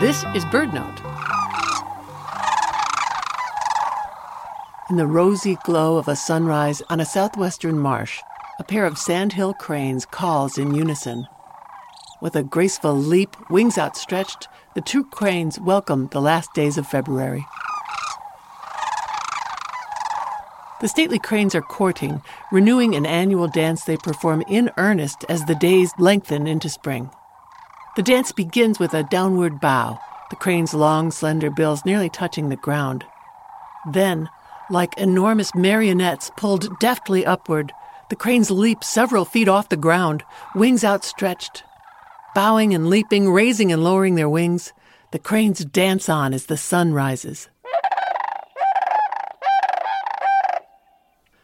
This is BirdNote. In the rosy glow of a sunrise on a southwestern marsh, a pair of sandhill cranes calls in unison. With a graceful leap, wings outstretched, the two cranes welcome the last days of February. The stately cranes are courting, renewing an annual dance they perform in earnest as the days lengthen into spring. The dance begins with a downward bow, the crane's long, slender bills nearly touching the ground. Then, like enormous marionettes pulled deftly upward, the cranes leap several feet off the ground, wings outstretched. Bowing and leaping, raising and lowering their wings, the cranes dance on as the sun rises.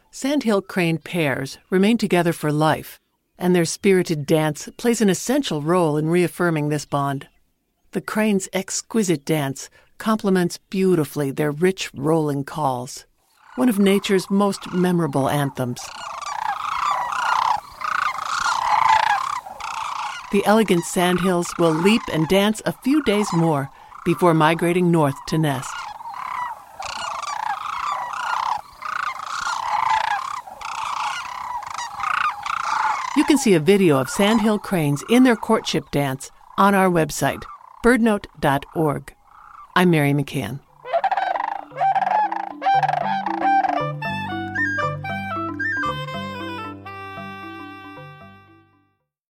Sandhill crane pairs remain together for life, and their spirited dance plays an essential role in reaffirming this bond. The crane's exquisite dance complements beautifully their rich rolling calls, one of nature's most memorable anthems. The elegant sandhills will leap and dance a few days more before migrating north to nest. You can see a video of sandhill cranes in their courtship dance on our website, birdnote.org. I'm Mary McCann.